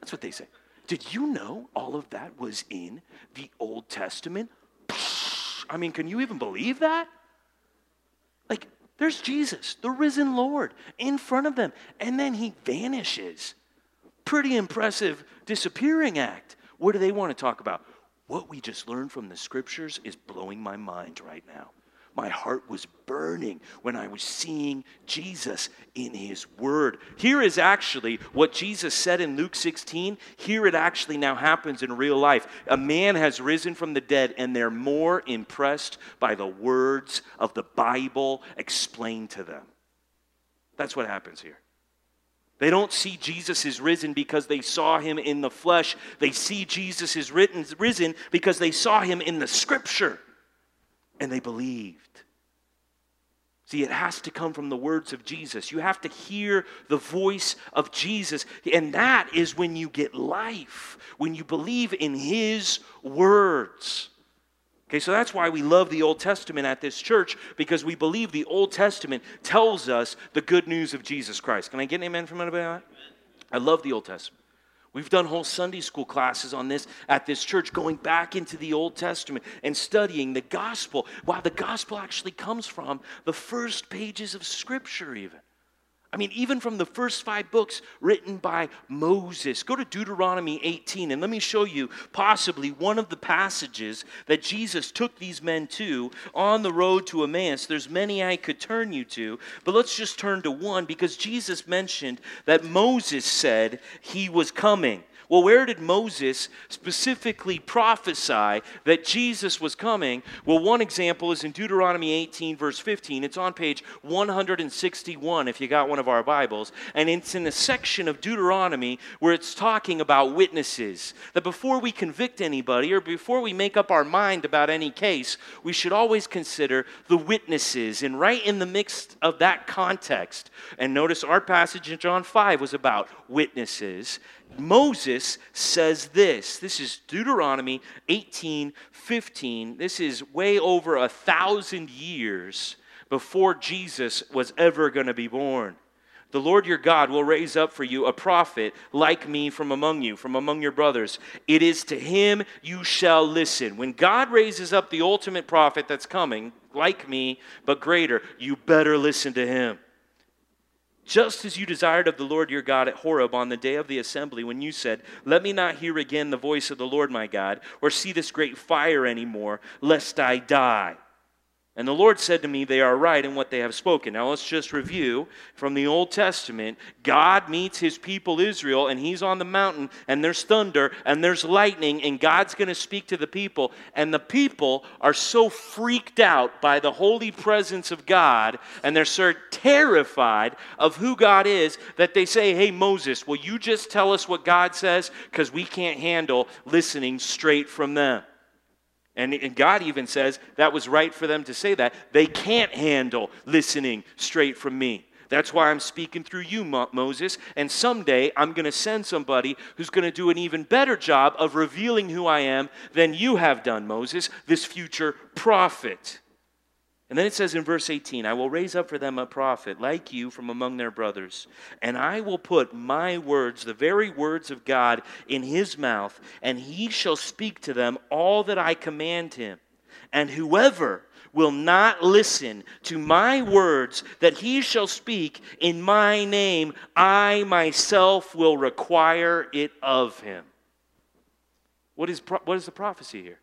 A: That's what they say. Did you know all of that was in the Old Testament? I mean, can you even believe that? Like, there's Jesus, the risen Lord, in front of them, and then he vanishes. Pretty impressive disappearing act. What do they want to talk about? What we just learned from the scriptures is blowing my mind right now. My heart was burning when I was seeing Jesus in his word. Here is actually what Jesus said in Luke 16. Here it actually now happens in real life. A man has risen from the dead, and they're more impressed by the words of the Bible explained to them. That's what happens here. They don't see Jesus is risen because they saw him in the flesh. They see Jesus is written, risen because they saw him in the scripture. and they believed. See, it has to come from the words of Jesus. You have to hear the voice of Jesus. And that is when you get life, when you believe in His words. Okay, so that's why we love the Old Testament at this church because we believe the Old Testament tells us the good news of Jesus Christ. Can I get an amen from anybody? I love the Old Testament. We've done whole Sunday school classes on this at this church, going back into the Old Testament and studying the gospel. Wow, the gospel actually comes from the first pages of Scripture, even. I mean, even from the first five books written by Moses. Go to Deuteronomy 18 and let me show you possibly one of the passages that Jesus took these men to on the road to Emmaus. There's many I could turn you to, but let's just turn to one because Jesus mentioned that Moses said he was coming. Well, where did Moses specifically prophesy that Jesus was coming? Well, one example is in Deuteronomy 18, verse 15. It's on page 161 if you got one of our Bibles. And it's in a section of Deuteronomy where it's talking about witnesses. That before we convict anybody or before we make up our mind about any case, we should always consider the witnesses. And right in the mix of that context, and notice our passage in John 5 was about witnesses. Moses says this. This is Deuteronomy 18 15. This is way over a thousand years before Jesus was ever going to be born. The Lord your God will raise up for you a prophet like me from among you, from among your brothers. It is to him you shall listen. When God raises up the ultimate prophet that's coming, like me, but greater, you better listen to him just as you desired of the Lord your God at Horeb on the day of the assembly, when you said, Let me not hear again the voice of the Lord my God, or see this great fire anymore, lest I die. And the Lord said to me, They are right in what they have spoken. Now let's just review from the Old Testament. God meets his people Israel, and he's on the mountain, and there's thunder, and there's lightning, and God's going to speak to the people. And the people are so freaked out by the holy presence of God, and they're so terrified of who God is, that they say, Hey, Moses, will you just tell us what God says? Because we can't handle listening straight from them. And, and God even says that was right for them to say that. They can't handle listening straight from me. That's why I'm speaking through you, Mo- Moses. And someday I'm going to send somebody who's going to do an even better job of revealing who I am than you have done, Moses, this future prophet. And then it says in verse 18, I will raise up for them a prophet like you from among their brothers, and I will put my words, the very words of God, in his mouth, and he shall speak to them all that I command him. And whoever will not listen to my words that he shall speak in my name, I myself will require it of him. What is, what is the prophecy here?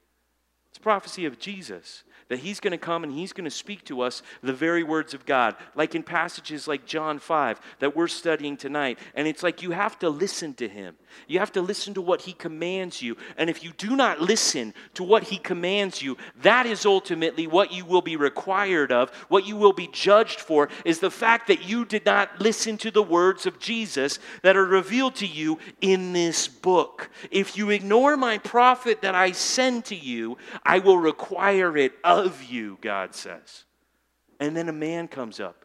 A: It's prophecy of Jesus that he's going to come and he's going to speak to us the very words of God, like in passages like John 5 that we're studying tonight. And it's like you have to listen to him. You have to listen to what he commands you. And if you do not listen to what he commands you, that is ultimately what you will be required of, what you will be judged for, is the fact that you did not listen to the words of Jesus that are revealed to you in this book. If you ignore my prophet that I send to you, I will require it of you, God says. And then a man comes up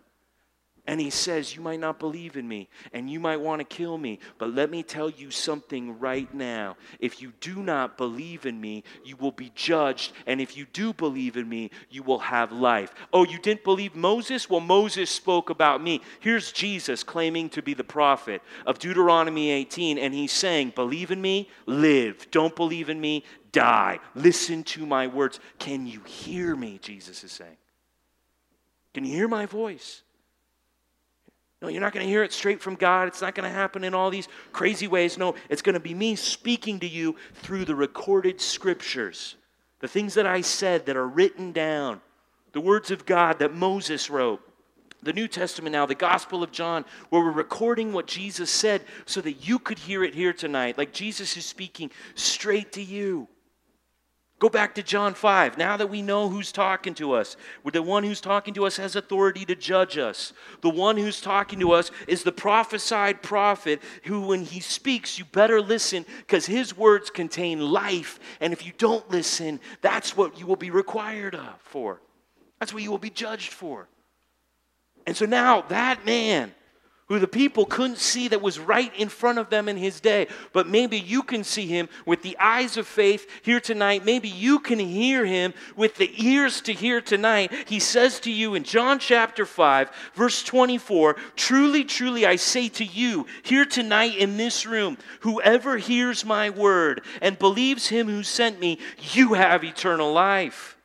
A: and he says, You might not believe in me and you might want to kill me, but let me tell you something right now. If you do not believe in me, you will be judged. And if you do believe in me, you will have life. Oh, you didn't believe Moses? Well, Moses spoke about me. Here's Jesus claiming to be the prophet of Deuteronomy 18, and he's saying, Believe in me, live. Don't believe in me, die. Listen to my words. Can you hear me? Jesus is saying. Can you hear my voice? No, you're not going to hear it straight from God. It's not going to happen in all these crazy ways. No, it's going to be me speaking to you through the recorded scriptures, the things that I said that are written down, the words of God that Moses wrote. The New Testament now, the Gospel of John, where we're recording what Jesus said so that you could hear it here tonight, like Jesus is speaking straight to you. Go back to John 5. Now that we know who's talking to us, the one who's talking to us has authority to judge us. The one who's talking to us is the prophesied prophet who, when he speaks, you better listen because his words contain life. And if you don't listen, that's what you will be required of for. That's what you will be judged for. And so now that man who the people couldn't see that was right in front of them in his day. But maybe you can see him with the eyes of faith here tonight. Maybe you can hear him with the ears to hear tonight. He says to you in John chapter 5, verse 24 Truly, truly, I say to you here tonight in this room, whoever hears my word and believes him who sent me, you have eternal life.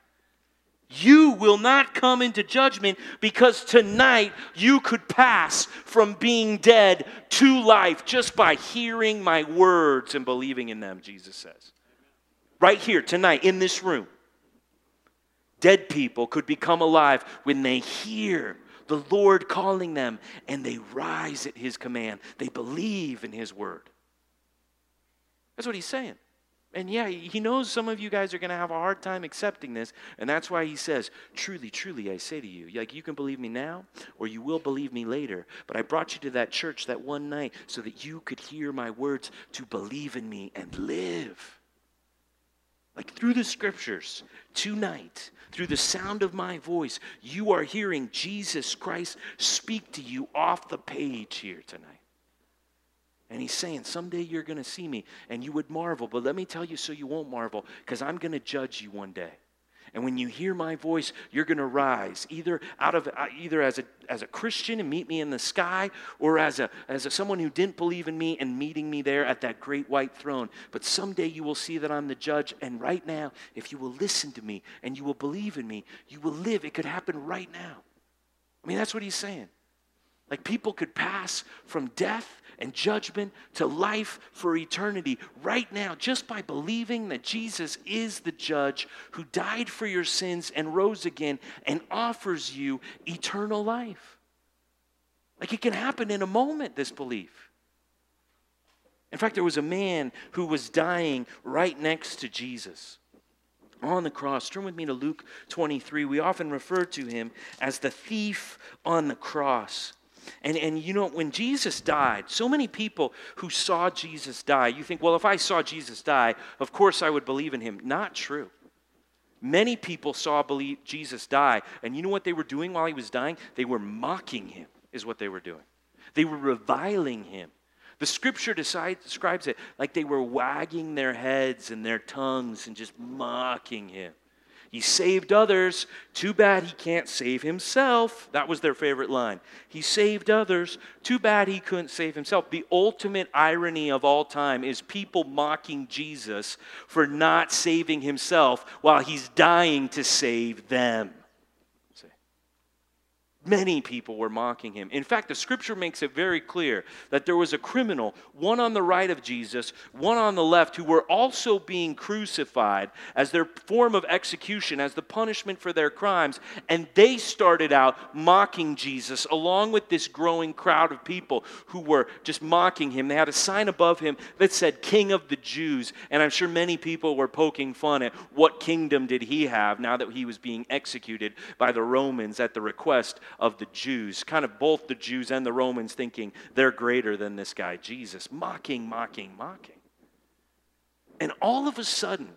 A: You will not come into judgment because tonight you could pass from being dead to life just by hearing my words and believing in them, Jesus says. Right here, tonight, in this room. Dead people could become alive when they hear the Lord calling them and they rise at his command. They believe in his word. That's what he's saying. And yeah, he knows some of you guys are going to have a hard time accepting this. And that's why he says, Truly, truly, I say to you, like you can believe me now or you will believe me later. But I brought you to that church that one night so that you could hear my words to believe in me and live. Like through the scriptures, tonight, through the sound of my voice, you are hearing Jesus Christ speak to you off the page here tonight. And he's saying, Someday you're going to see me and you would marvel. But let me tell you so you won't marvel, because I'm going to judge you one day. And when you hear my voice, you're going to rise either out of uh, either as a as a Christian and meet me in the sky, or as a as a, someone who didn't believe in me and meeting me there at that great white throne. But someday you will see that I'm the judge. And right now, if you will listen to me and you will believe in me, you will live. It could happen right now. I mean, that's what he's saying. Like people could pass from death and judgment to life for eternity right now just by believing that Jesus is the judge who died for your sins and rose again and offers you eternal life. Like it can happen in a moment, this belief. In fact, there was a man who was dying right next to Jesus on the cross. Turn with me to Luke 23. We often refer to him as the thief on the cross. And, and you know, when Jesus died, so many people who saw Jesus die, you think, well, if I saw Jesus die, of course I would believe in him. Not true. Many people saw believe Jesus die, and you know what they were doing while he was dying? They were mocking him, is what they were doing. They were reviling him. The scripture describes it like they were wagging their heads and their tongues and just mocking him. He saved others. Too bad he can't save himself. That was their favorite line. He saved others. Too bad he couldn't save himself. The ultimate irony of all time is people mocking Jesus for not saving himself while he's dying to save them. Many people were mocking him. In fact, the scripture makes it very clear that there was a criminal, one on the right of Jesus, one on the left, who were also being crucified as their form of execution, as the punishment for their crimes. And they started out mocking Jesus along with this growing crowd of people who were just mocking him. They had a sign above him that said, King of the Jews. And I'm sure many people were poking fun at what kingdom did he have now that he was being executed by the Romans at the request of the Jews, kind of both the Jews and the Romans thinking they're greater than this guy, Jesus, mocking, mocking, mocking. And all of a sudden,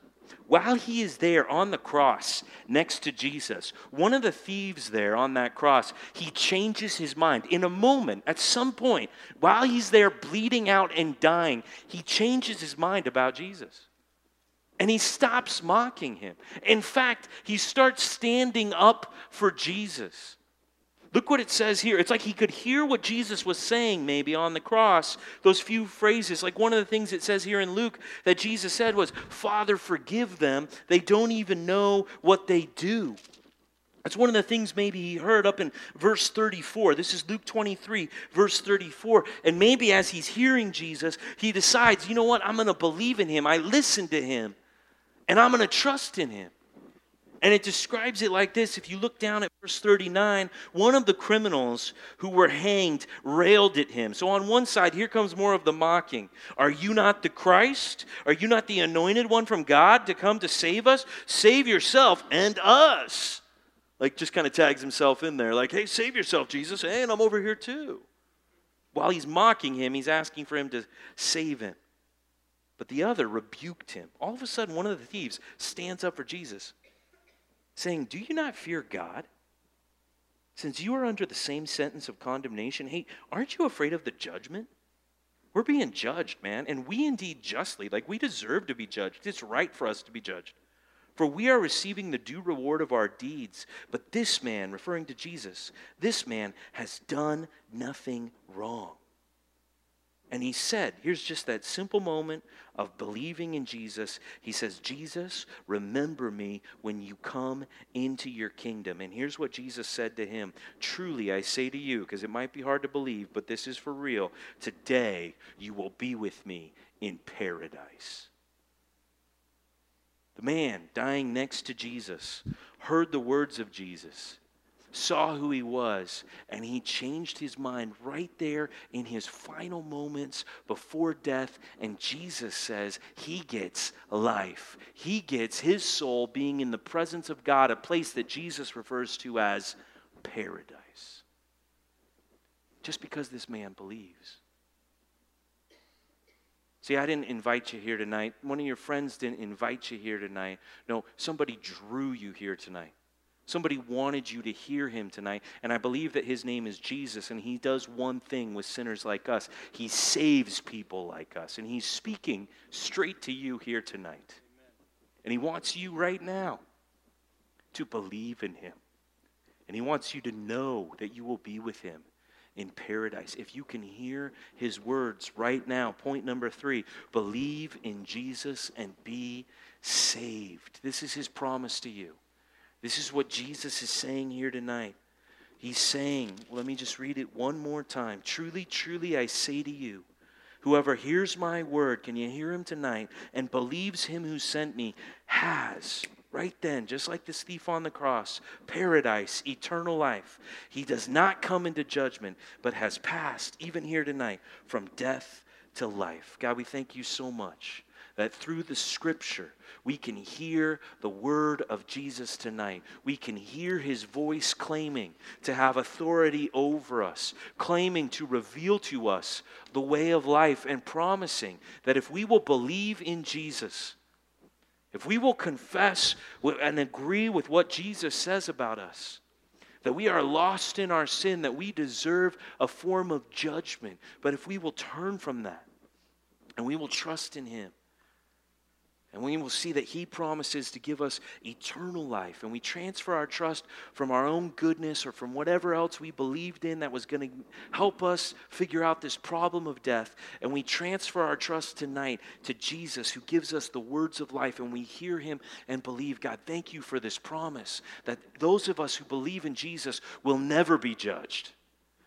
A: while he is there on the cross next to Jesus, one of the thieves there on that cross, he changes his mind. In a moment, at some point, while he's there bleeding out and dying, he changes his mind about Jesus. And he stops mocking him. In fact, he starts standing up for Jesus. Look what it says here. It's like he could hear what Jesus was saying, maybe on the cross, those few phrases. Like one of the things it says here in Luke that Jesus said was, Father, forgive them. They don't even know what they do. That's one of the things maybe he heard up in verse 34. This is Luke 23, verse 34. And maybe as he's hearing Jesus, he decides, you know what? I'm going to believe in him. I listen to him, and I'm going to trust in him. And it describes it like this. If you look down at verse 39, one of the criminals who were hanged railed at him. So on one side, here comes more of the mocking. Are you not the Christ? Are you not the anointed one from God to come to save us? Save yourself and us. Like, just kind of tags himself in there, like, hey, save yourself, Jesus, and I'm over here too. While he's mocking him, he's asking for him to save him. But the other rebuked him. All of a sudden, one of the thieves stands up for Jesus saying, Do you not fear God? Since you are under the same sentence of condemnation, hey, aren't you afraid of the judgment? We're being judged, man, and we indeed justly, like we deserve to be judged. It's right for us to be judged. For we are receiving the due reward of our deeds. But this man, referring to Jesus, this man has done nothing wrong. And he said, here's just that simple moment of believing in Jesus. He says, Jesus, remember me when you come into your kingdom. And here's what Jesus said to him Truly, I say to you, because it might be hard to believe, but this is for real. Today, you will be with me in paradise. The man dying next to Jesus heard the words of Jesus saw who he was, and he changed his mind right there in his final moments before death. And Jesus says he gets life. He gets his soul being in the presence of God, a place that Jesus refers to as paradise. Just because this man believes. See, I didn't invite you here tonight. One of your friends didn't invite you here tonight. No, somebody drew you here tonight. Somebody wanted you to hear him tonight. And I believe that his name is Jesus, and he does one thing with sinners like us he saves people like us. And he's speaking straight to you here tonight. And he wants you right now to believe in him. And he wants you to know that you will be with him in paradise. If you can hear his words right now, point number three believe in Jesus and be saved. This is his promise to you. This is what Jesus is saying here tonight. He's saying, let me just read it one more time. Truly, truly, I say to you, whoever hears my word, can you hear him tonight, and believes him who sent me, has, right then, just like this thief on the cross, paradise, eternal life. He does not come into judgment, but has passed, even here tonight, from death to life. God, we thank you so much that through the scripture, we can hear the word of Jesus tonight. We can hear his voice claiming to have authority over us, claiming to reveal to us the way of life, and promising that if we will believe in Jesus, if we will confess and agree with what Jesus says about us, that we are lost in our sin, that we deserve a form of judgment. But if we will turn from that and we will trust in Him, and we will see that He promises to give us eternal life. And we transfer our trust from our own goodness or from whatever else we believed in that was going to help us figure out this problem of death. And we transfer our trust tonight to Jesus, who gives us the words of life. And we hear Him and believe, God, thank you for this promise that those of us who believe in Jesus will never be judged.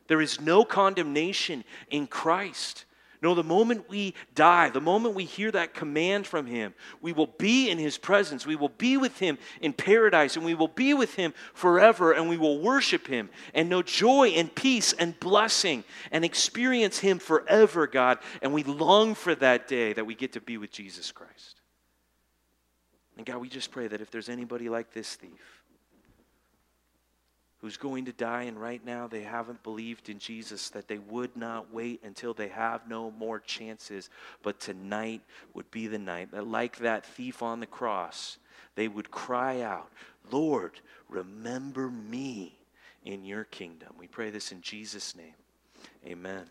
A: There is no condemnation in Christ. No, the moment we die, the moment we hear that command from Him, we will be in His presence. We will be with Him in paradise, and we will be with Him forever, and we will worship Him and know joy and peace and blessing and experience Him forever, God. And we long for that day that we get to be with Jesus Christ. And God, we just pray that if there's anybody like this thief, who's going to die, and right now they haven't believed in Jesus, that they would not wait until they have no more chances, but tonight would be the night that, like that thief on the cross, they would cry out, Lord, remember me in your kingdom. We pray this in Jesus' name. Amen.